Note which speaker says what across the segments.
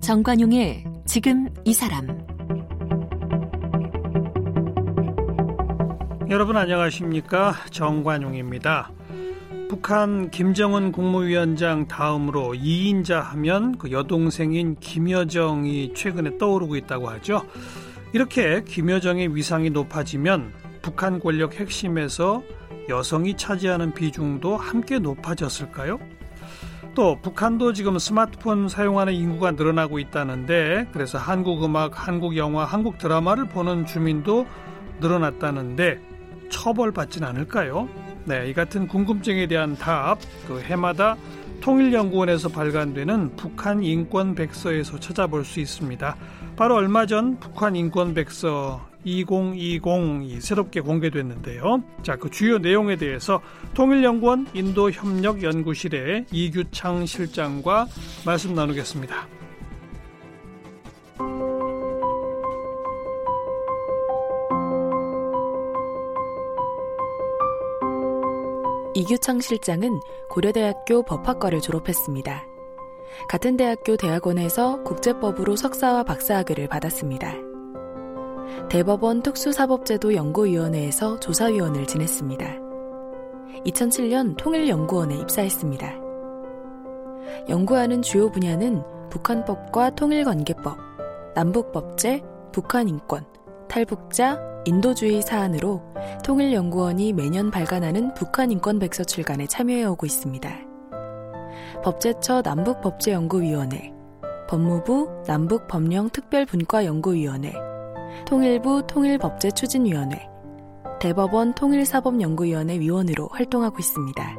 Speaker 1: 정관용의 지금 이 사람
Speaker 2: 여러분 안녕하십니까 정관용입니다. 북한 김정은 국무위원장 다음으로 2인자 하면 그 여동생인 김여정이 최근에 떠오르고 있다고 하죠. 이렇게 김여정의 위상이 높아지면 북한 권력 핵심에서 여성이 차지하는 비중도 함께 높아졌을까요? 또 북한도 지금 스마트폰 사용하는 인구가 늘어나고 있다는데 그래서 한국 음악, 한국 영화, 한국 드라마를 보는 주민도 늘어났다는데 처벌받진 않을까요? 네, 이 같은 궁금증에 대한 답, 그 해마다 통일연구원에서 발간되는 북한 인권 백서에서 찾아볼 수 있습니다. 바로 얼마 전 북한 인권 백서 2020이 새롭게 공개됐는데요. 자, 그 주요 내용에 대해서 통일연구원 인도협력연구실의 이규창 실장과 말씀 나누겠습니다.
Speaker 3: 이규창 실장은 고려대학교 법학과를 졸업했습니다. 같은 대학교 대학원에서 국제법으로 석사와 박사학위를 받았습니다. 대법원 특수사법제도 연구위원회에서 조사위원을 지냈습니다. 2007년 통일연구원에 입사했습니다. 연구하는 주요 분야는 북한법과 통일관계법, 남북법제, 북한인권, 탈북자, 인도주의 사안으로 통일연구원이 매년 발간하는 북한 인권 백서 출간에 참여해오고 있습니다. 법제처 남북법제연구위원회, 법무부 남북법령특별분과연구위원회, 통일부 통일법제추진위원회, 대법원 통일사법연구위원회 위원으로 활동하고 있습니다.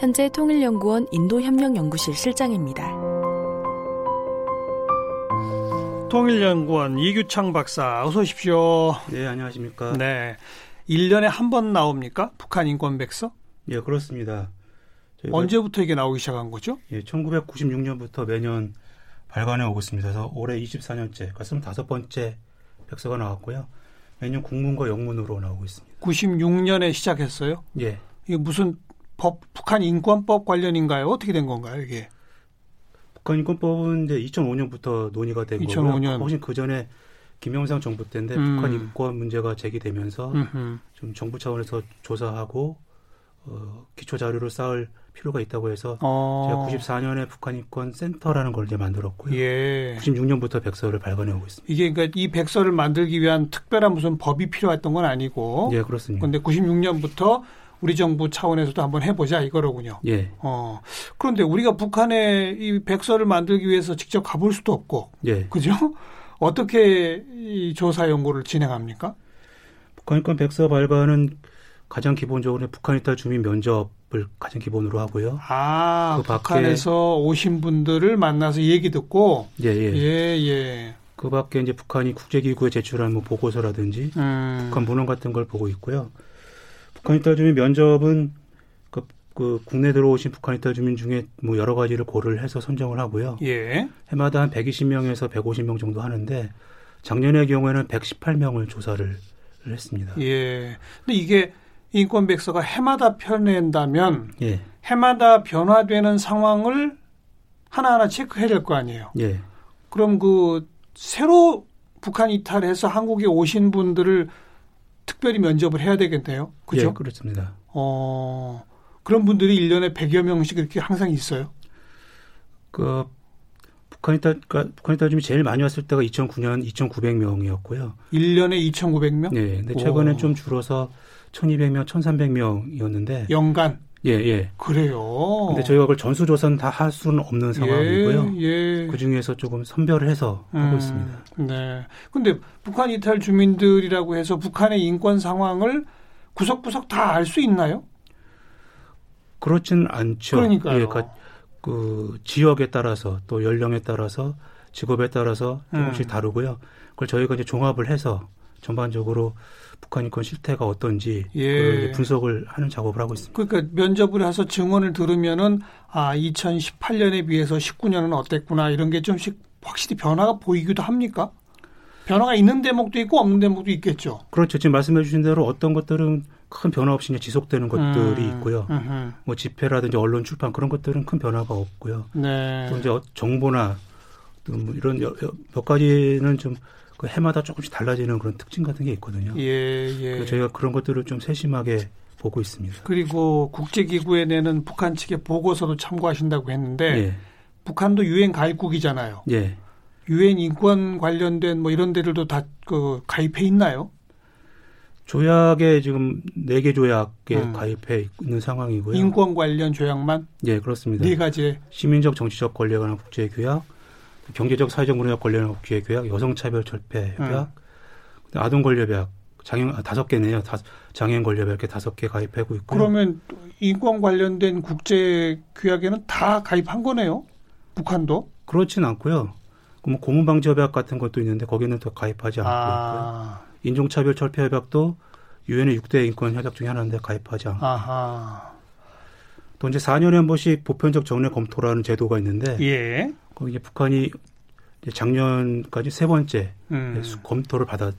Speaker 3: 현재 통일연구원 인도협력연구실 실장입니다.
Speaker 2: 통일연구원 이규창 박사 어서 오십시오.
Speaker 4: 네, 안녕하십니까.
Speaker 2: 네. 1년에 한 번 나옵니까? 북한 인권 백서?
Speaker 4: 예, 그렇습니다.
Speaker 2: 언제부터 이게 나오기 시작한 거죠?
Speaker 4: 예, 1996년부터 매년 발간해 오고 있습니다. 그래서 올해 24년째, 그러니까 25번째 백서가 나왔고요. 매년 국문과 영문으로 나오고 있습니다.
Speaker 2: 96년에 시작했어요?
Speaker 4: 예.
Speaker 2: 이게 무슨 법, 북한 인권법 관련인가요? 어떻게 된 건가요, 이게?
Speaker 4: 북한 인권법은 이제 2005년부터 논의가 된 2005년. 거고요. 훨씬 그 전에 김영삼 정부 때인데 음. 북한 인권 문제가 제기되면서 음흠. 좀 정부 차원에서 조사하고 어, 기초 자료를 쌓을 필요가 있다고 해서 어. 제가 94년에 북한 인권 센터라는 걸 이제 만들었고요. 예. 96년부터 백서를 발간해 오고 있습니다.
Speaker 2: 이게 그러니까 이 백서를 만들기 위한 특별한 무슨 법이 필요했던 건 아니고.
Speaker 4: 예, 그렇습니다.
Speaker 2: 그런데 96년부터 우리 정부 차원에서도 한번 해보자 이거로군요.
Speaker 4: 예.
Speaker 2: 어 그런데 우리가 북한에 이 백서를 만들기 위해서 직접 가볼 수도 없고.
Speaker 4: 예.
Speaker 2: 그죠? 어떻게 이 조사 연구를 진행합니까?
Speaker 4: 북한 인권 백서 발간은 가장 기본적으로 북한 이탈 주민 면접을 가장 기본으로 하고요.
Speaker 2: 아, 그 북한에서 오신 분들을 만나서 얘기 듣고
Speaker 4: 예, 예.
Speaker 2: 예, 예.
Speaker 4: 그 밖에 이제 북한이 국제기구에 제출한 뭐 보고서라든지 음. 북한 문헌 같은 걸 보고 있고요. 북한 이탈 주민 면접은 그, 그 국내 들어오신 북한 이탈 주민 중에 뭐 여러 가지를 고려를 해서 선정을 하고요.
Speaker 2: 예.
Speaker 4: 해마다 한 120명에서 150명 정도 하는데 작년의 경우에는 118명을 조사를 했습니다.
Speaker 2: 예. 근데 이게 인권 백서가 해마다 펴낸다면
Speaker 4: 예.
Speaker 2: 해마다 변화되는 상황을 하나하나 체크해야 될 거 아니에요.
Speaker 4: 예.
Speaker 2: 그럼 그 새로 북한 이탈해서 한국에 오신 분들을 특별히 면접을 해야 되겠네요. 그죠?
Speaker 4: 예, 그렇습니다.
Speaker 2: 어, 그런 분들이 1년에 100여 명씩 이렇게 항상 있어요?
Speaker 4: 그, 북한 이탈, 그러니까 북한 이탈 좀 제일 많이 왔을 때가 2009년 2,900명이었고요.
Speaker 2: 1년에 2,900명?
Speaker 4: 네. 근데 최근에 좀 줄어서 1,200명, 1,300명이었는데.
Speaker 2: 연간?
Speaker 4: 예, 예.
Speaker 2: 그래요.
Speaker 4: 근데 저희가 그걸 전수조사는 다 할 수는 없는 상황이고요.
Speaker 2: 예, 예.
Speaker 4: 그 중에서 조금 선별을 해서 음, 하고 있습니다.
Speaker 2: 네. 근데 북한 이탈 주민들이라고 해서 북한의 인권 상황을 구석구석 다 알 수 있나요?
Speaker 4: 그렇진 않죠.
Speaker 2: 그러니까요.
Speaker 4: 예, 그러니까 그 지역에 따라서 또 연령에 따라서 직업에 따라서 조금씩 음. 다르고요. 그걸 저희가 이제 종합을 해서 전반적으로 북한 인권 실태가 어떤지 예. 분석을 하는 작업을 하고 있습니다.
Speaker 2: 그러니까 면접을 해서 증언을 들으면은 아 2018년에 비해서 19년은 어땠구나 이런 게 좀씩 확실히 변화가 보이기도 합니까? 변화가 있는 대목도 있고 없는 대목도 있겠죠.
Speaker 4: 그렇죠. 지금 말씀해 주신 대로 어떤 것들은 큰 변화 없이 이제 지속되는 것들이 음, 있고요. 음흠. 뭐 집회라든지 언론 출판 그런 것들은 큰 변화가 없고요. 네. 또 이제 어, 정보나 뭐 이런 몇 가지는 좀 그 해마다 조금씩 달라지는 그런 특징 같은 게 있거든요. 예, 예. 저희가 그런 것들을 좀 세심하게 보고 있습니다.
Speaker 2: 그리고 국제기구에 내는 북한 측의 보고서도 참고하신다고 했는데 예. 북한도 유엔 가입국이잖아요. 예. 유엔 인권 관련된 뭐 이런 데들도 다 그 가입해 있나요?
Speaker 4: 조약에 지금 네 개 조약에 음. 가입해 있는 상황이고요.
Speaker 2: 인권 관련 조약만?
Speaker 4: 네, 그렇습니다.
Speaker 2: 네 가지.
Speaker 4: 시민적 정치적 권리에 관한 국제 규약, 경제적 사회적 관한 국제 규약, 여성차별 철폐 협약, 음. 아동 권리 협약 장애인 아, 다섯 개네요. 다, 장애인 권리 협약 이렇게 다섯 개 가입하고 있고.
Speaker 2: 그러면 인권 관련된 국제 규약에는 다 가입한 거네요. 북한도?
Speaker 4: 그렇진 않고요. 뭐 고문 방지 협약 같은 것도 있는데 거기는 또 가입하지 않고 아. 있고요. 인종차별 철폐 협약도 유엔의 6대 인권 협약 중에 하나인데 가입하지 않고. 아하. 또 이제 4년에 한 번씩 보편적 정례 검토라는 제도가 있는데 예. 거기 이제 북한이 작년까지 세 번째 음. 검토를 받았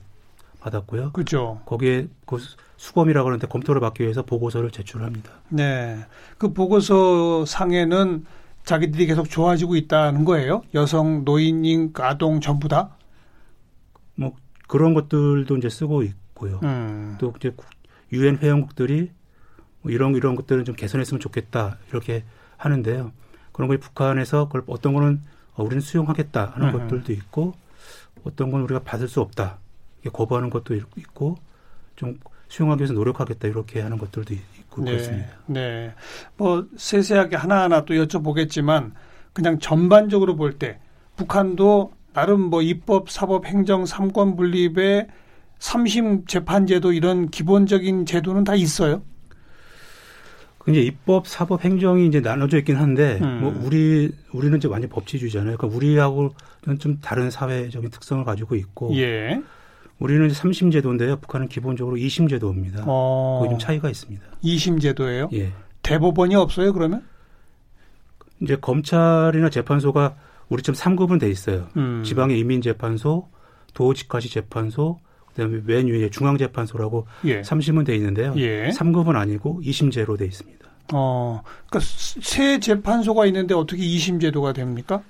Speaker 4: 받았고요.
Speaker 2: 그죠.
Speaker 4: 거기에 그 수검이라고 하는데 검토를 받기 위해서 보고서를 제출합니다.
Speaker 2: 네. 그 보고서 상에는 자기들이 계속 좋아지고 있다는 거예요? 여성, 노인인, 아동 전부 다?
Speaker 4: 뭐 그런 것들도 이제 쓰고 있고요. 음. 또 이제 유엔 회원국들이 뭐 이런 이런 것들은 좀 개선했으면 좋겠다 이렇게 하는데요. 그런 걸 북한에서 그걸 어떤 거는 어, 우리는 수용하겠다 하는 음. 것들도 있고 어떤 건 우리가 받을 수 없다 거부하는 것도 있고 좀 수용하기 위해서 노력하겠다 이렇게 하는 것들도 있고 네, 그렇습니다.
Speaker 2: 네. 뭐 세세하게 하나하나 또 여쭤보겠지만 그냥 전반적으로 볼 때 북한도 나름 뭐 입법, 사법, 행정, 삼권 분립의 삼심 재판제도 이런 기본적인 제도는 다 있어요.
Speaker 4: 이제 입법, 사법, 행정이 이제 나눠져 있긴 한데 음. 뭐 우리 우리는 이제 완전 법치주의잖아요. 그러니까 우리하고는 좀 다른 사회적인 특성을 가지고 있고 예. 우리는 3심 제도인데요. 북한은 기본적으로 2심 제도입니다. 어. 거기 좀 차이가 있습니다.
Speaker 2: 2심 제도예요? 예. 대법원이 없어요, 그러면?
Speaker 4: 이제 검찰이나 재판소가 우리처럼 3급은 돼 있어요. 음. 지방의 이민재판소, 도지카시 재판소, 그다음에 맨 위에 중앙재판소라고 예. 3심은 돼 있는데요. 예. 3급은 아니고 2심제로 돼 있습니다.
Speaker 2: 어, 그러니까 세 재판소가 있는데 어떻게 2심 제도가 됩니까?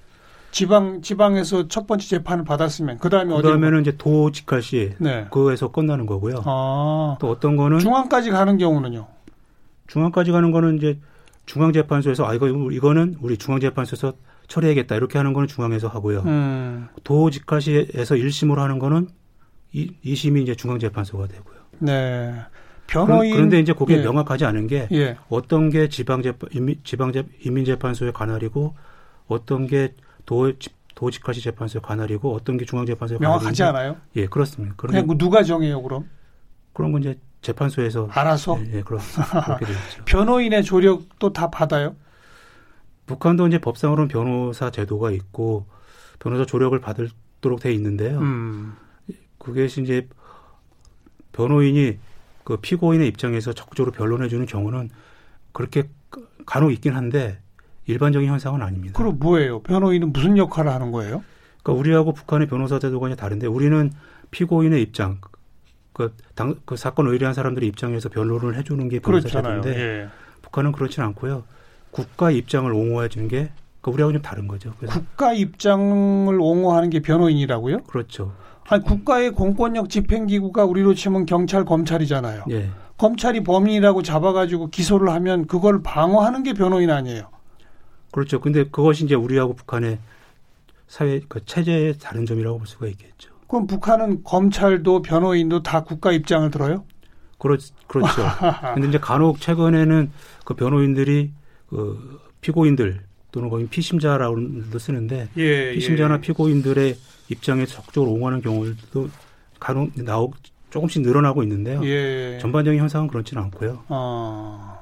Speaker 2: 지방 지방에서 첫 번째 재판을 받았으면 그다음에
Speaker 4: 그다음에는 이제 도직할시 네. 그에서 끝나는 거고요. 아, 또 어떤 거는
Speaker 2: 중앙까지 가는 경우는요.
Speaker 4: 중앙까지 가는 거는 이제 중앙 재판소에서 아 이거 이거는 우리 중앙 재판소에서 처리하겠다 이렇게 하는 거는 중앙에서 하고요. 음. 도직할시에서 1심으로 하는 거는 이, 2심이 이제 중앙 재판소가 되고요.
Speaker 2: 네. 변호인
Speaker 4: 그런데 이제 그게 예. 명확하지 않은 게 예. 어떤 게 지방재판 지방재 인민재판소의 관할이고 어떤 게 도, 도직화시 재판소의 관할이고 어떤 게 중앙재판소의
Speaker 2: 명확하지 않아요?
Speaker 4: 예, 그렇습니다.
Speaker 2: 그냥 뭐 누가 정해요, 그럼?
Speaker 4: 그런 건 이제 재판소에서
Speaker 2: 알아서
Speaker 4: 예, 예 그렇, 그렇게 되죠.
Speaker 2: 변호인의 조력도 다 받아요?
Speaker 4: 북한도 이제 법상으로는 변호사 제도가 있고 변호사 조력을 받도록 돼 있는데요. 음. 그게 이제 변호인이 그 피고인의 입장에서 적극적으로 변론해 주는 경우는 그렇게 간혹 있긴 한데 일반적인 현상은 아닙니다.
Speaker 2: 그럼 뭐예요? 변호인은 무슨 역할을 하는 거예요?
Speaker 4: 그러니까 우리하고 북한의 변호사 제도가 다른데 우리는 피고인의 입장, 그, 당, 그 사건 의뢰한 사람들의 입장에서 변론을 해주는 게 변호사 제도인데 예. 북한은 그렇진 않고요. 국가 입장을 옹호해 주는 게 그러니까 우리하고 좀 다른 거죠.
Speaker 2: 국가 입장을 옹호하는 게 변호인이라고요?
Speaker 4: 그렇죠.
Speaker 2: 아니 국가의 공권력 집행기구가 우리로 치면 경찰, 검찰이잖아요. 예. 검찰이 범인이라고 잡아가지고 기소를 하면 그걸 방어하는 게 변호인 아니에요.
Speaker 4: 그렇죠. 근데 그것이 이제 우리하고 북한의 사회 그 체제의 다른 점이라고 볼 수가 있겠죠.
Speaker 2: 그럼 북한은 검찰도 변호인도 다 국가 입장을 들어요?
Speaker 4: 그렇 그렇죠. 근데 이제 간혹 최근에는 그 변호인들이 그 피고인들 또는 거기 피심자라고 쓰는데 예, 피심자나 예. 피고인들의 입장에 적극적으로 옹호하는 경우도 간혹 나오 조금씩 늘어나고 있는데요. 예. 전반적인 현상은 그렇지는 않고요. 어.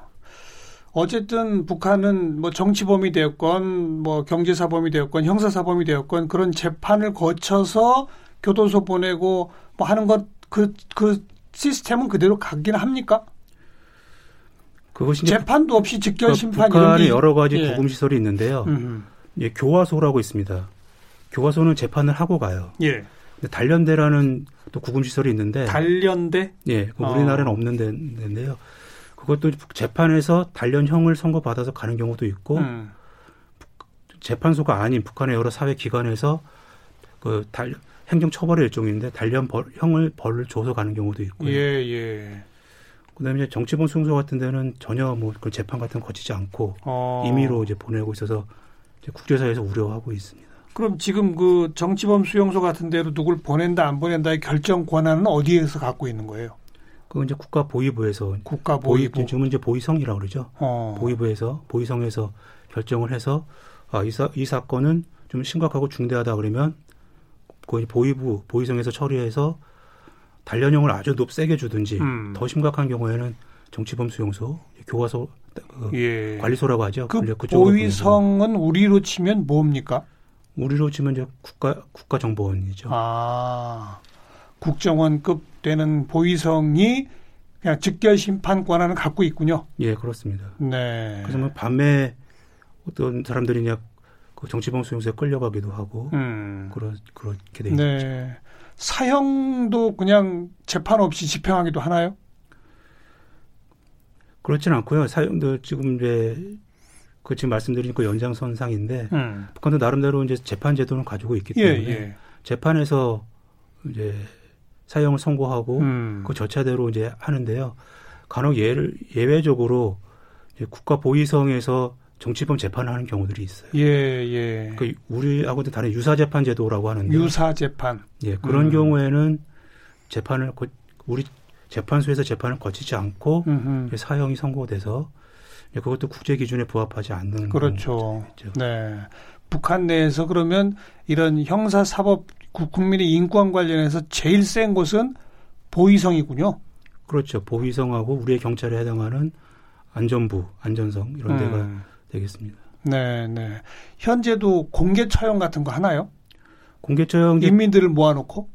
Speaker 2: 어쨌든 북한은 뭐 정치범이 되었건 뭐 경제사범이 되었건 형사사범이 되었건 그런 재판을 거쳐서 교도소 보내고 뭐 하는 것 그그 시스템은 그대로 가긴 합니까? 그것이 재판도 없이 직결 심판
Speaker 4: 북한에 이런 여러 가지 예. 구금 시설이 있는데요. 예, 교화소라고 있습니다. 교화소는 재판을 하고 가요. 예. 근데 단련대라는 또 구금 시설이 있는데
Speaker 2: 단련대?
Speaker 4: 예, 그 우리나라는 어. 없는 데인데요. 그것도 재판에서 단련형을 선고받아서 가는 경우도 있고 음. 재판소가 아닌 북한의 여러 사회 기관에서 그 달, 행정 처벌의 일종인데 단련 벌, 형을 벌을 줘서 가는 경우도 있고요.
Speaker 2: 예, 예.
Speaker 4: 그다음에 이제 정치범 수용소 같은 데는 전혀 뭐 그 재판 같은 거 거치지 않고 어. 임의로 이제 보내고 있어서 이제 국제사회에서 우려하고 있습니다.
Speaker 2: 그럼 지금 그 정치범 수용소 같은 데로 누굴 보낸다 안 보낸다의 결정 권한은 어디에서 갖고 있는 거예요?
Speaker 4: 그 이제 국가 보위부에서
Speaker 2: 국가 보위부
Speaker 4: 보위, 지금은 이제 보위성이라고 그러죠. 어. 보위부에서 보위성에서 결정을 해서 아, 이, 사, 이 사건은 좀 심각하고 중대하다 그러면 그 보위부 보위성에서 처리해서 단련형을 아주 높 세게 주든지 음. 더 심각한 경우에는 정치범 수용소 교과서 그 예. 관리소라고 하죠.
Speaker 2: 그 보위성은 우리로 치면 뭡니까?
Speaker 4: 우리로 치면 이제 국가 국가 정보원이죠.
Speaker 2: 아 국정원급 되는 보위성이 그냥 직결 심판 권한을 갖고 있군요.
Speaker 4: 예, 그렇습니다.
Speaker 2: 네.
Speaker 4: 그래서 뭐 밤에 어떤 사람들이 그냥 그 정치범 수용소에 끌려가기도 하고 음. 그러, 그렇게 돼 있죠. 네.
Speaker 2: 사형도 그냥 재판 없이 집행하기도 하나요?
Speaker 4: 그렇지는 않고요. 사형도 지금 이제 그 지금 말씀드린 그 연장선상인데 음. 북한도 나름대로 이제 재판 제도는 가지고 있기 예, 때문에 예, 예. 재판에서 이제 사형을 선고하고 음. 그 절차대로 이제 하는데요. 간혹 예를 예외적으로 국가 보위성에서 정치범 재판을 하는 경우들이 있어요.
Speaker 2: 예, 예.
Speaker 4: 그 우리하고도 다른 유사 재판 제도라고 하는데
Speaker 2: 유사 재판.
Speaker 4: 예, 그런 음. 경우에는 재판을 우리 재판소에서 재판을 거치지 않고 음흠. 사형이 선고돼서 그것도 국제 기준에 부합하지 않는
Speaker 2: 그렇죠. 네. 북한 내에서 그러면 이런 형사 사법 국민의 인권 관련해서 제일 센 곳은 보위성이군요.
Speaker 4: 그렇죠. 보위성하고 우리의 경찰에 해당하는 안전부, 안전성 이런 데가 음. 되겠습니다.
Speaker 2: 네, 네. 현재도 공개 처형 같은 거 하나요?
Speaker 4: 공개 처형
Speaker 2: 인민들을 모아놓고?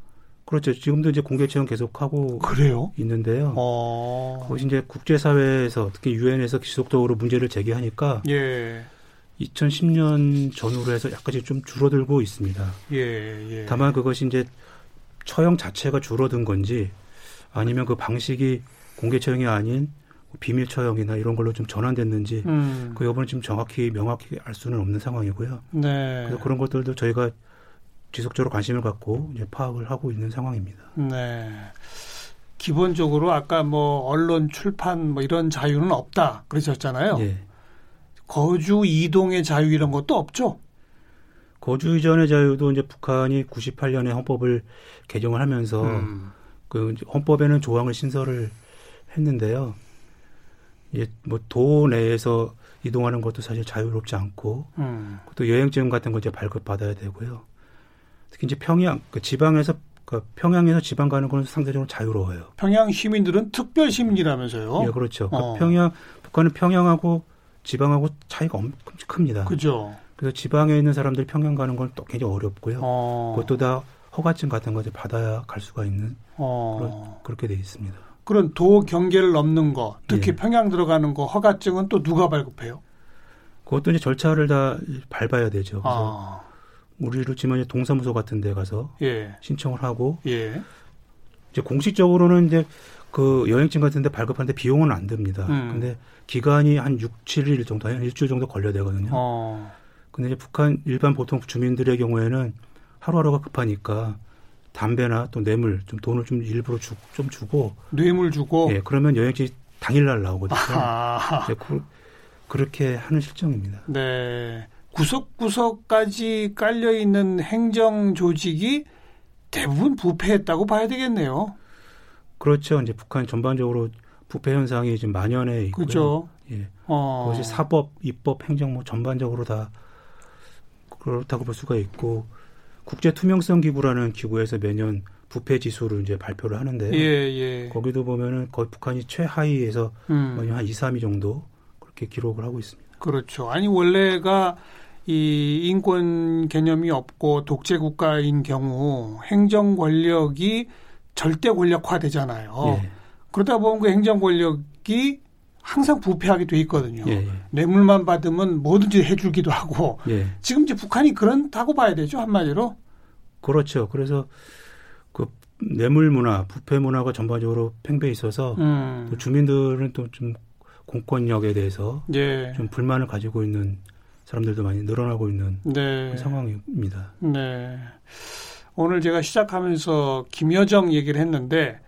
Speaker 4: 그렇죠. 지금도 이제 공개 처형 계속하고
Speaker 2: 그래요?
Speaker 4: 있는데요.
Speaker 2: 어...
Speaker 4: 그것이 이제 국제사회에서 특히 유엔에서 지속적으로 문제를 제기하니까
Speaker 2: 예.
Speaker 4: 2010년 전후로 해서 약간씩 좀 줄어들고 있습니다.
Speaker 2: 예, 예.
Speaker 4: 다만 그것이 이제 처형 자체가 줄어든 건지 아니면 그 방식이 공개 처형이 아닌 비밀 처형이나 이런 걸로 좀 전환됐는지 음. 그 여부는 지금 정확히 명확히 알 수는 없는 상황이고요.
Speaker 2: 네.
Speaker 4: 그래서 그런 것들도 저희가 지속적으로 관심을 갖고 이제 파악을 하고 있는 상황입니다.
Speaker 2: 네. 기본적으로 아까 뭐 언론 출판 뭐 이런 자유는 없다 그러셨잖아요.
Speaker 4: 예.
Speaker 2: 거주 이동의 자유 이런 것도 없죠.
Speaker 4: 거주 이전의 자유도 이제 북한이 98년에 헌법을 개정을 하면서 음. 그 헌법에는 조항을 신설을 했는데요. 이제 뭐 도 내에서 이동하는 것도 사실 자유롭지 않고 음. 또 여행증 같은 거 이제 발급 받아야 되고요. 특히 이제 평양 그 지방에서 그 평양에서 지방 가는 건 상대적으로 자유로워요.
Speaker 2: 평양 시민들은 특별 시민이라면서요?
Speaker 4: 예, 그렇죠. 그 어. 그 평양 북한은 평양하고 지방하고 차이가 엄청 큽니다.
Speaker 2: 그죠.
Speaker 4: 그래서 지방에 있는 사람들이 평양 가는 건 또 굉장히 어렵고요. 어. 그것도 다 허가증 같은 거 받아야 갈 수가 있는 어. 그렇게 돼 있습니다.
Speaker 2: 그런 도 경계를 넘는 거, 특히 예. 평양 들어가는 거 허가증은 또 누가 발급해요?
Speaker 4: 그것도 이제 절차를 다 밟아야 되죠. 그래서 아. 우리로 치면 이제 동사무소 같은 데 가서 예. 신청을 하고
Speaker 2: 예.
Speaker 4: 이제 공식적으로는 이제 그 여행증 같은 데 발급하는데 비용은 안 듭니다. 음. 근데 기간이 한 6, 7일 정도, 한 일주일 정도 걸려야 되거든요.
Speaker 2: 어.
Speaker 4: 근데 이제 북한 일반 보통 주민들의 경우에는 하루하루가 급하니까 담배나 또 뇌물 좀 돈을 좀 일부러 주, 좀 주고
Speaker 2: 뇌물 주고
Speaker 4: 예 그러면 여행지 당일날 나오거든요. 네, 그, 그렇게 하는 실정입니다.
Speaker 2: 네 구석구석까지 깔려 있는 행정 조직이 대부분 부패했다고 봐야 되겠네요.
Speaker 4: 그렇죠. 이제 북한 전반적으로 부패 현상이 지금 만연해 있고요.
Speaker 2: 그렇죠.
Speaker 4: 예. 어. 그것이 사법, 입법, 행정 뭐 전반적으로 다 그렇다고 볼 수가 있고 국제 투명성 기구라는 기구에서 매년 부패 지수를 이제 발표를 하는데요.
Speaker 2: 예, 예.
Speaker 4: 거기도 보면은 거의 북한이 최하위에서 음. 한 2, 3위 정도 그렇게 기록을 하고 있습니다.
Speaker 2: 그렇죠. 아니 원래가 이 인권 개념이 없고 독재 국가인 경우 행정 권력이 절대 권력화되잖아요. 예. 그러다 보면 그 행정 권력이 항상 부패하게 돼 있거든요.
Speaker 4: 예, 예.
Speaker 2: 뇌물만 받으면 뭐든지 해주기도 하고
Speaker 4: 예.
Speaker 2: 지금 이제 북한이 그런다고 봐야 되죠 한마디로.
Speaker 4: 그렇죠. 그래서 그 뇌물 문화, 부패 문화가 전반적으로 팽배해 있어서 음. 또 주민들은 또 좀 공권력에 대해서 예. 좀 불만을 가지고 있는 사람들도 많이 늘어나고 있는 네. 상황입니다. 네.
Speaker 2: 오늘 제가 시작하면서 김여정 얘기를 했는데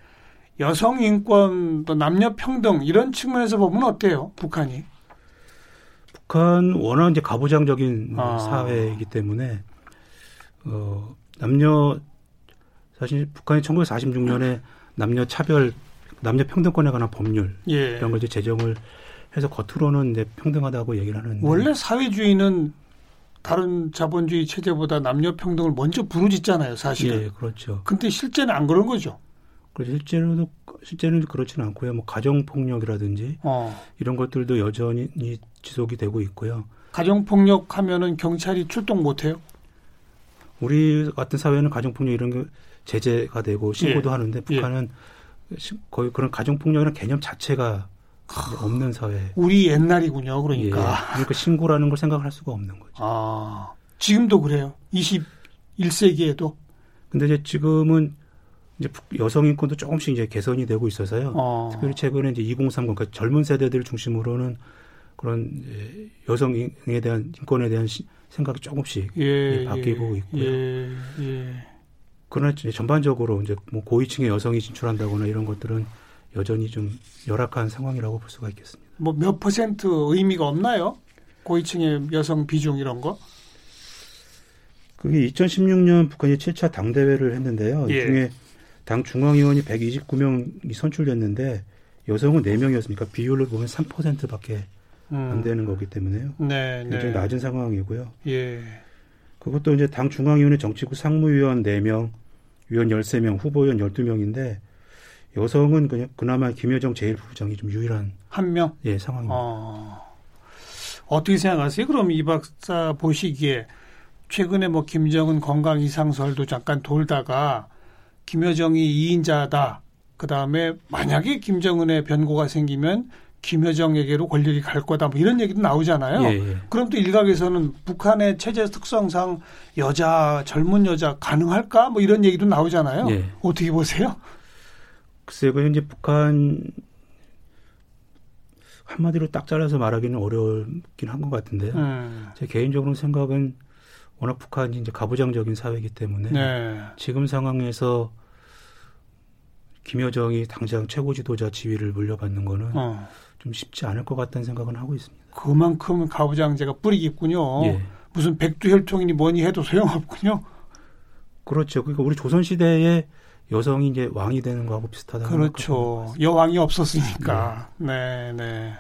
Speaker 2: 여성 인권 또 남녀 평등 이런 측면에서 보면 어때요? 북한이?
Speaker 4: 북한 워낙 이제 가부장적인 아. 사회이기 때문에 어 남녀 사실 북한이 1946년에 남녀 차별, 남녀 평등권에 관한 법률 예. 이런 걸 이제 제정을 해서 겉으로는 이제 평등하다고 얘기를 하는데
Speaker 2: 원래 사회주의는 다른 자본주의 체제보다 남녀 평등을 먼저 부르짖잖아요, 사실은.
Speaker 4: 예, 그렇죠.
Speaker 2: 근데 실제는 안 그런 거죠.
Speaker 4: 그래서 실제로도 실제는 그렇지는 않고요. 뭐 가정 폭력이라든지 어. 이런 것들도 여전히 지속이 되고 있고요.
Speaker 2: 가정 폭력 하면은 경찰이 출동 못 해요?
Speaker 4: 우리 같은 사회는 가정 폭력 이런 게 제재가 되고 신고도 예. 하는데 북한은 예. 거의 그런 가정 폭력이라는 개념 자체가 없는 사회.
Speaker 2: 우리 옛날이군요. 그러니까.
Speaker 4: 예. 그러니까 신고라는 걸 생각할 수가 없는 거죠.
Speaker 2: 아, 지금도 그래요. 21세기에도.
Speaker 4: 근데 이제 지금은 이제 여성 인권도 조금씩 이제 개선이 되고 있어서요. 어. 특별히 최근에 이제 2030 그러니까 젊은 세대들 중심으로는 그런 여성에 대한 인권에 대한 생각이 조금씩 예, 바뀌고 예, 있고요. 예, 예. 그러나 전반적으로 이제 뭐 고위층의 여성이 진출한다거나 이런 것들은 여전히 좀 열악한 상황이라고 볼 수가 있겠습니다.
Speaker 2: 뭐 몇 퍼센트 의미가 없나요? 고위층의 여성 비중 이런 거?
Speaker 4: 그게 2016년 북한이 7차 당대회를 했는데요. 예. 이 중에 당 중앙위원이 129명이 선출됐는데 여성은 4명이었으니까 비율을 보면 3%밖에 음. 안 되는 거기 때문에요. 네, 굉장히 네. 낮은 상황이고요. 예. 그것도 이제 당 중앙위원회 정치국 상무위원 4명, 위원 13명, 후보위원 12명인데 여성은 그냥 그나마 김여정 제1부부장이 좀 유일한
Speaker 2: 한 명?
Speaker 4: 예, 상황입니다. 어.
Speaker 2: 어떻게 생각하세요? 그럼 이 박사 보시기에 최근에 뭐 김정은 건강 이상설도 잠깐 돌다가 김여정이 2인자다. 그 다음에 만약에 김정은의 변고가 생기면 김여정에게로 권력이 갈 거다 뭐 이런 얘기도 나오잖아요. 예, 예. 그럼 또 일각에서는 북한의 체제 특성상 여자 젊은 여자 가능할까 뭐 이런 얘기도 나오잖아요. 예. 어떻게 보세요?
Speaker 4: 글쎄요, 그 이제 북한 한마디로 딱 잘라서 말하기는 어렵긴 한 것 같은데요. 음. 제 개인적으로 생각은 워낙 북한이 이제 가부장적인 사회이기 때문에 네. 지금 상황에서 김여정이 당장 최고 지도자 지위를 물려받는 거는 어. 좀 쉽지 않을 것 같다는 생각은 하고 있습니다.
Speaker 2: 그만큼 가부장제가 뿌리기 있군요. 예. 무슨 백두혈통이니 뭐니 해도 소용없군요.
Speaker 4: 그렇죠. 그러니까 우리 조선 시대에 여성이 이제 왕이 되는 거하고 비슷하다.
Speaker 2: 그렇죠. 여왕이 없었으니까. 네, 네. 네.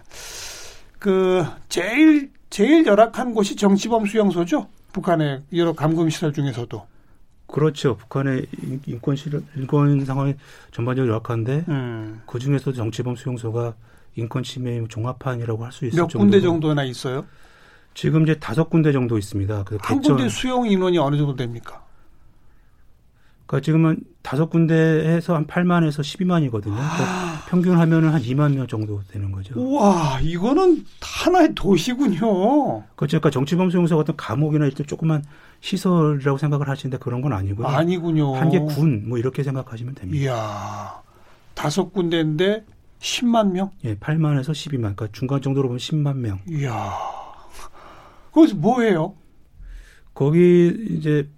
Speaker 2: 그 제일 제일 열악한 곳이 정치범 수용소죠. 북한의 여러 감금 시설 중에서도.
Speaker 4: 그렇죠. 북한의 인권 실 인권 상황이 전반적으로 열악한데 음. 그 중에서도 정치범 수용소가 인권 침해 종합판이라고 할 수 있을
Speaker 2: 몇 군데 정도나 있어요?
Speaker 4: 지금 이제 다섯 군데 정도 있습니다.
Speaker 2: 한 개천, 군데 수용 인원이 어느 정도 됩니까?
Speaker 4: 그러니까 지금은 다섯 군데에서 한 8만에서 12만이거든요. 그러니까 아. 평균 하면은 한 2만 명 정도 되는 거죠.
Speaker 2: 와, 이거는 하나의 도시군요.
Speaker 4: 그렇죠. 그러니까 정치범수용소 같은 감옥이나 이런 조그만 시설이라고 생각을 하시는데 그런 건 아니고요.
Speaker 2: 아니군요.
Speaker 4: 한 개 군 뭐 이렇게 생각하시면 됩니다.
Speaker 2: 이야, 다섯 군데인데 10만 명?
Speaker 4: 예, 8만에서 12만. 그러니까 중간 정도로 보면 10만 명.
Speaker 2: 이야. 거기서 뭐 해요?
Speaker 4: 거기 이제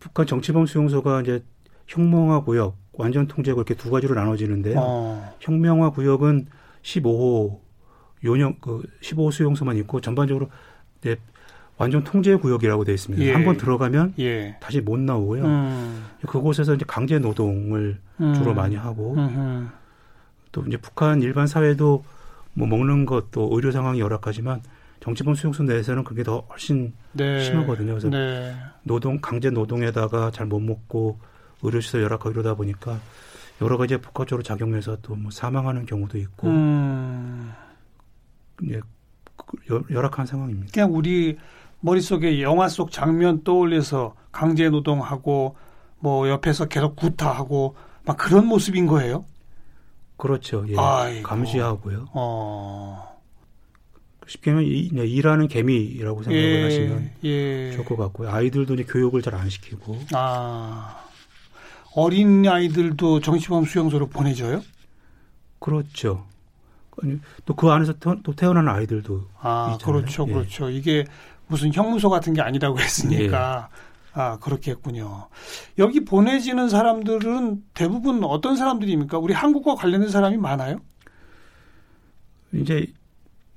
Speaker 4: 북한 정치범 수용소가 이제 혁명화 구역, 완전 통제구 이렇게 두 가지로 나눠지는데요. 어. 혁명화 구역은 15호 요령 그 15호 수용소만 있고 전반적으로 네, 완전 통제 구역이라고 되어 있습니다. 예. 한번 들어가면 예. 다시 못 나오고요. 음. 그곳에서 이제 강제 노동을 음. 주로 많이 하고 음흠. 또 이제 북한 일반 사회도 뭐 먹는 것도 의료 상황이 열악하지만 정치범 수용소 내에서는 그게 더 훨씬 네. 심하거든요. 그래서 네. 노동 강제 노동에다가 잘 못 먹고 의료시설 열악하고 이러다 보니까 여러 가지 복합적으로 작용해서 또 뭐 사망하는 경우도 있고 음. 예, 열악한 상황입니다.
Speaker 2: 그냥 우리 머릿속에 영화 속 장면 떠올려서 강제 노동하고 뭐 옆에서 계속 구타하고 막 그런 모습인 거예요?
Speaker 4: 그렇죠. 예. 아이고. 감시하고요. 어. 쉽게 하면 이, 네, 일하는 개미라고 생각을 예, 하시면 예. 좋을 것 같고요. 아이들도 이제 교육을 잘 안 시키고. 아.
Speaker 2: 어린 아이들도 정치범 수용소로 보내줘요?
Speaker 4: 그렇죠. 또 그 안에서 태, 또 태어난 아이들도
Speaker 2: 아 있잖아요. 그렇죠, 예. 그렇죠. 이게 무슨 형무소 같은 게 아니라고 했으니까 예. 아 그렇겠군요. 여기 보내지는 사람들은 대부분 어떤 사람들입니까? 우리 한국과 관련된 사람이 많아요?
Speaker 4: 이제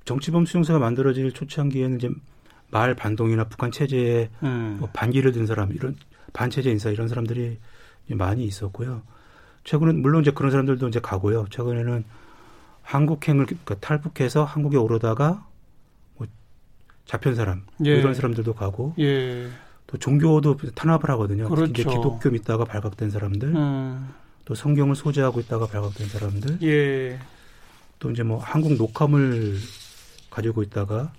Speaker 4: 정치범 수용소가 만들어질 초창기에는 이제 마을 반동이나 북한 체제에 음. 뭐 반기를 든 사람 이런 반체제 인사 이런 사람들이 많이 있었고요. 최근은 물론 이제 그런 사람들도 이제 가고요. 최근에는 한국행을 그러니까 탈북해서 한국에 오르다가 뭐 잡힌 사람 예. 이런 사람들도 가고 예. 또 종교도 탄압을 하거든요. 그렇죠. 이제 기독교 믿다가 발각된 사람들, 음. 또 성경을 소재하고 있다가 발각된 사람들, 예. 또 이제 뭐 한국 녹화물 가지고 있다가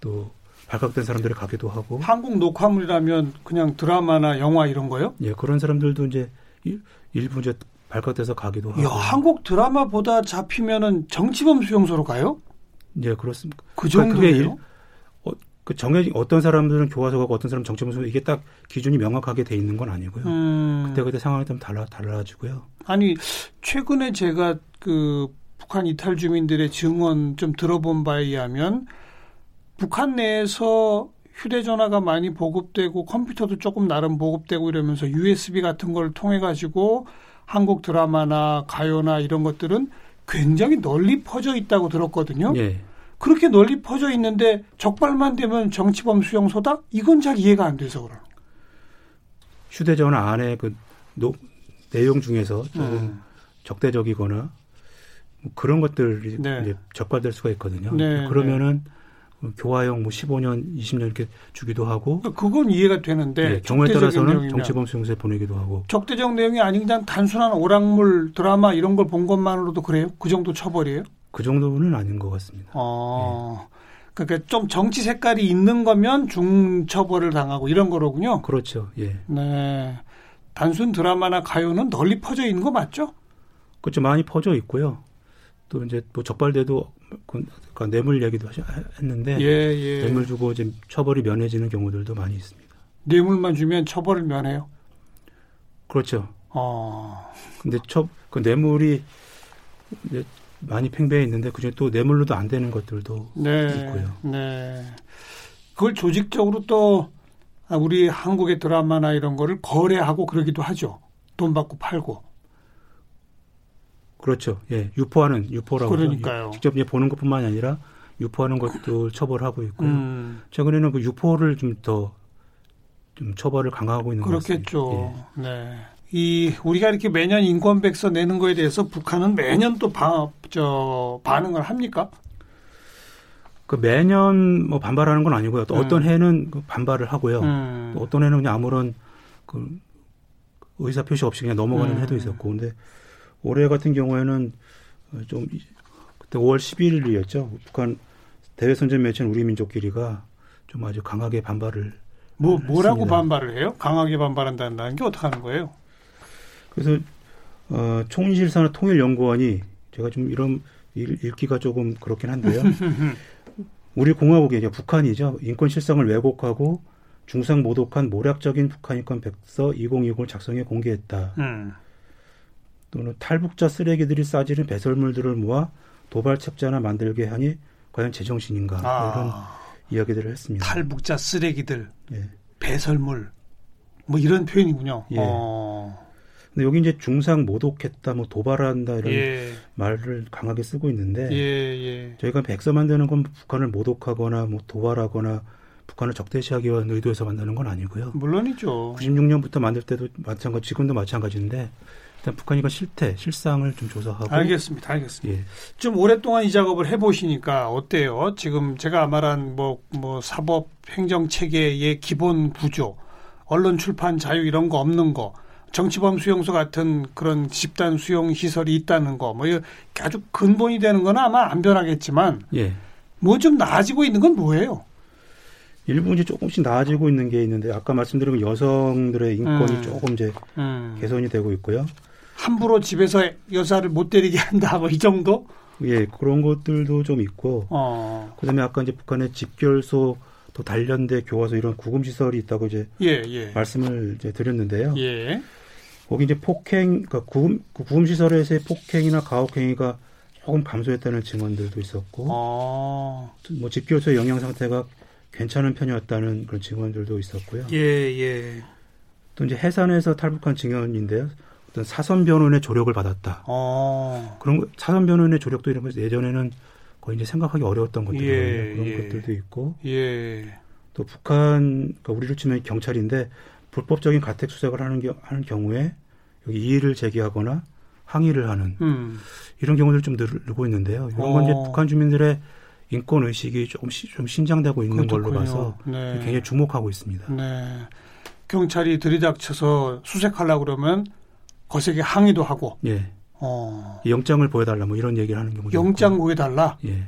Speaker 4: 또 발각된 사람들이 가기도 하고
Speaker 2: 한국 녹화물이라면 그냥 드라마나 영화 이런 거요?
Speaker 4: 예, 그런 사람들도 이제 일부 이제 발각돼서 가기도 하고. 야,
Speaker 2: 한국 드라마보다 잡히면은 정치범 수용소로 가요?
Speaker 4: 예, 그렇습니다.
Speaker 2: 그 정도예요?
Speaker 4: 어, 그 정해 어떤 사람들은 교화소 가고 어떤 사람은 정치범 수용소 이게 딱 기준이 명확하게 돼 있는 건 아니고요. 음. 그때 그때 상황에 따라 달라 달라지고요.
Speaker 2: 아니 최근에 제가 그 북한 이탈 주민들의 증언 좀 들어본 바에 의하면 북한 내에서 휴대전화가 많이 보급되고 컴퓨터도 조금 나름 보급되고 이러면서 USB 같은 걸 통해 가지고 한국 드라마나 가요나 이런 것들은 굉장히 널리 퍼져 있다고 들었거든요. 예. 그렇게 널리 퍼져 있는데 적발만 되면 정치범 수용 소다? 이건 잘 이해가 안 돼서 그러는.
Speaker 4: 휴대전화 안에 그 노, 내용 중에서 음. 적대적이거나 뭐 그런 것들이 네. 이제 적발될 수가 있거든요. 네, 그러면은 네. 교화형 뭐 15년, 20년 이렇게 주기도 하고.
Speaker 2: 그러니까 그건 이해가 되는데.
Speaker 4: 네, 경우에 따라서는 정치범 수용소에 보내기도 하고.
Speaker 2: 적대적 내용이 아닌 그냥 단순한 오락물 드라마 이런 걸 본 것만으로도 그래요? 그 정도 처벌이에요?
Speaker 4: 그 정도는 아닌 것 같습니다.
Speaker 2: 아. 네. 그러니까 좀 정치 색깔이 있는 거면 중처벌을 당하고 이런 거로군요.
Speaker 4: 그렇죠. 예.
Speaker 2: 네. 단순 드라마나 가요는 널리 퍼져 있는 거 맞죠?
Speaker 4: 그렇죠. 많이 퍼져 있고요. 또 이제 뭐 적발돼도 그, 그 뇌물 얘기도 했는데 예, 예. 뇌물 주고 이제 처벌이 면해지는 경우들도 많이 있습니다.
Speaker 2: 뇌물만 주면 처벌을 면해요?
Speaker 4: 그렇죠. 어. 근데 처, 그 뇌물이 이제 많이 팽배해 있는데 그중에 또 뇌물로도 안 되는 것들도 네, 있고요. 네.
Speaker 2: 그걸 조직적으로 또 우리 한국의 드라마나 이런 거를 거래하고 그러기도 하죠. 돈 받고 팔고.
Speaker 4: 그렇죠. 예, 유포하는 유포라고
Speaker 2: 그러니까요.
Speaker 4: 직접 예, 보는 것뿐만이 아니라 유포하는 것도 처벌하고 있고요. 음. 최근에는 그 유포를 좀 더좀 좀 처벌을 강화하고 있는
Speaker 2: 그렇겠죠. 예. 네. 이 우리가 이렇게 매년 인권백서 내는 거에 대해서 북한은 매년 또 바, 저 반응을 합니까?
Speaker 4: 그 매년 뭐 반발하는 건 아니고요. 또 음. 어떤 해는 그 반발을 하고요. 음. 또 어떤 해는 그냥 아무런 그 의사 표시 없이 그냥 넘어가는 음. 해도 있었고, 근데 올해 같은 경우에는 좀 그때 5월 11일이었죠. 북한 대외 선전 매체는 우리 민족끼리가 좀 아주 강하게 반발을
Speaker 2: 뭐 뭐라고 했습니다. 반발을 해요? 강하게 반발한다는 게 어떻게 하는 거예요?
Speaker 4: 그래서 어, 총리실산업 통일연구원이 제가 좀 이런 읽, 읽기가 조금 그렇긴 한데요. 우리 공화국이 이제 북한이죠. 인권 실상을 왜곡하고 중상 모독한 모략적인 북한 인권 백서 2020을 작성해 공개했다. 음. 또는 탈북자 쓰레기들이 싸지는 배설물들을 모아 도발 책자나 만들게 하니 과연 제정신인가 아, 이런 이야기들을 했습니다.
Speaker 2: 탈북자 쓰레기들, 예. 배설물 뭐 이런 표현이군요. 예. 어.
Speaker 4: 근데 여기 이제 중상 모독했다, 뭐 도발한다 이런 예. 말을 강하게 쓰고 있는데 예, 예. 저희가 백서 만드는 건 북한을 모독하거나 뭐 도발하거나 북한을 적대시하기 위한 의도에서 만드는 건 아니고요.
Speaker 2: 물론이죠.
Speaker 4: 96년부터 만들 때도 마찬가지, 지금도 마찬가지인데 일단 북한이 그 실태, 실상을 좀 조사하고.
Speaker 2: 알겠습니다. 알겠습니다. 예. 좀 오랫동안 이 작업을 해보시니까 어때요? 지금 제가 말한 뭐, 뭐 사법 행정 체계의 기본 구조, 언론 출판 자유 이런 거 없는 거, 정치범 수용소 같은 그런 집단 수용 시설이 있다는 거, 뭐 아주 근본이 되는 건 아마 안 변하겠지만, 예. 뭐 좀 나아지고 있는 건 뭐예요?
Speaker 4: 일부 이제 조금씩 나아지고 있는 게 있는데 아까 말씀드린 여성들의 인권이 음. 조금 이제 음. 개선이 되고 있고요.
Speaker 2: 함부로 집에서 여자를 못 때리게 한다 뭐 이 정도?
Speaker 4: 예, 그런 것들도 좀 있고. 어. 그다음에 아까 이제 북한의 집결소 또 단련대 교화소 이런 구금 시설이 있다고 이제 예, 예. 말씀을 이제 드렸는데요. 예. 거기 이제 폭행, 그러니까 구금, 그 구금 시설에서의 폭행이나 가혹행위가 조금 감소했다는 증언들도 있었고, 아. 뭐 집교소의 영양 상태가 괜찮은 편이었다는 그런 증언들도 있었고요.
Speaker 2: 예, 예.
Speaker 4: 또 이제 해산에서 탈북한 증언인데요. 어떤 사선 변호인의 조력을 받았다. 아. 그런 거, 사선 변호인의 조력도 이런 거 예전에는 거의 이제 생각하기 어려웠던 것들이거든요. 예, 그런 예. 것들도 있고. 예. 또 북한, 그러니까 우리를 치면 경찰인데 불법적인 가택 수색을 하는, 겨, 하는 경우에 여기 이의를 제기하거나 항의를 하는 음. 이런 경우들 좀 늘고 있는데요. 이런 건 이제 어. 북한 주민들의 인권 의식이 조금씩 좀 신장되고 있는 그렇군요. 걸로 봐서 네. 굉장히 주목하고 있습니다. 네.
Speaker 2: 경찰이 들이닥쳐서 수색하려 그러면 거세게 항의도 하고. 예.
Speaker 4: 어. 영장을 보여달라 뭐 이런 얘기를 하는 경우도
Speaker 2: 영장 있고. 보여달라. 예.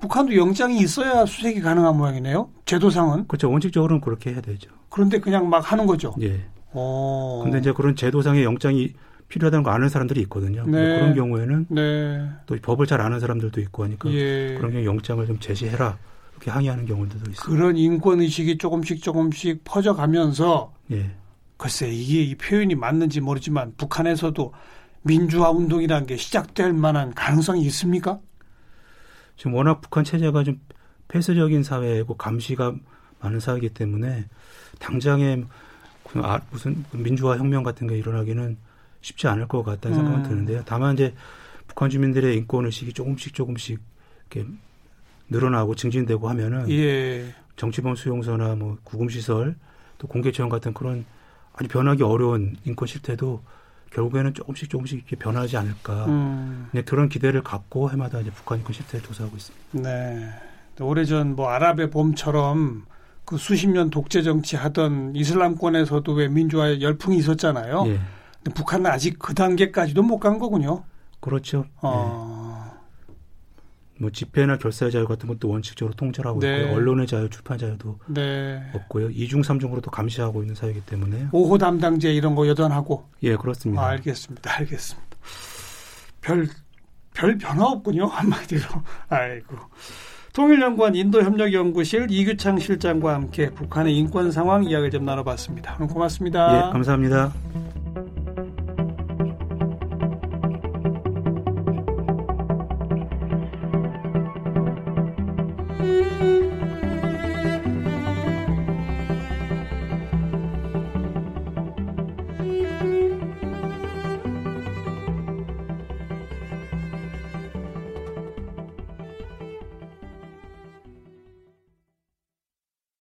Speaker 2: 북한도 영장이 있어야 수색이 가능한 모양이네요. 제도상은.
Speaker 4: 그렇죠. 원칙적으로는 그렇게 해야 되죠.
Speaker 2: 그런데 그냥 막 하는 거죠. 예.
Speaker 4: 어. 근데 이제 그런 제도상의 영장이 필요하다는 거 아는 사람들이 있거든요. 네. 그런 경우에는 네. 또 법을 잘 아는 사람들도 있고 하니까 예. 그런 경우 영장을 좀 제시해라 이렇게 항의하는 경우들도 있어요.
Speaker 2: 그런 인권 의식이 조금씩 조금씩 퍼져가면서 예. 글쎄 이게 이 표현이 맞는지 모르지만 북한에서도 민주화 운동이라는 게 시작될 만한 가능성이 있습니까?
Speaker 4: 지금 워낙 북한 체제가 좀 폐쇄적인 사회고 감시가 많은 사회이기 때문에 당장에 아, 무슨 민주화 혁명 같은 게 일어나기는 쉽지 않을 것 같다는 음. 생각은 드는데요. 다만 이제 북한 주민들의 인권 의식이 조금씩 조금씩 이렇게 늘어나고 증진되고 하면은 예. 정치범 수용소나 뭐 구금 시설 또 공개처형 같은 그런 아주 변하기 어려운 인권 실태도 결국에는 조금씩 조금씩 이렇게 변하지 않을까. 음. 네, 그런 기대를 갖고 해마다 이제 북한 인권 실태를 조사하고 있습니다.
Speaker 2: 네. 오래전 뭐 아랍의 봄처럼 그 수십 년 독재 정치 하던 이슬람권에서도 왜 민주화 열풍이 있었잖아요. 예. 근데 북한은 아직 그 단계까지도 못 간 거군요.
Speaker 4: 그렇죠. 어. 네. 뭐 집회나 결사의 자유 같은 것도 원칙적으로 통제하고 네. 있고요. 언론의 자유, 출판 자유도 네. 없고요. 이중 삼중으로도 감시하고 있는 사회이기 때문에
Speaker 2: 5호 담당제 이런 거 여전하고.
Speaker 4: 예, 그렇습니다.
Speaker 2: 아, 알겠습니다. 알겠습니다. 별, 별 변화 없군요. 한마디로. 아이고. 통일연구원 인도협력연구실 이규창 실장과 함께 북한의 인권 상황 이야기를 좀 나눠봤습니다. 고맙습니다.
Speaker 4: 예, 감사합니다.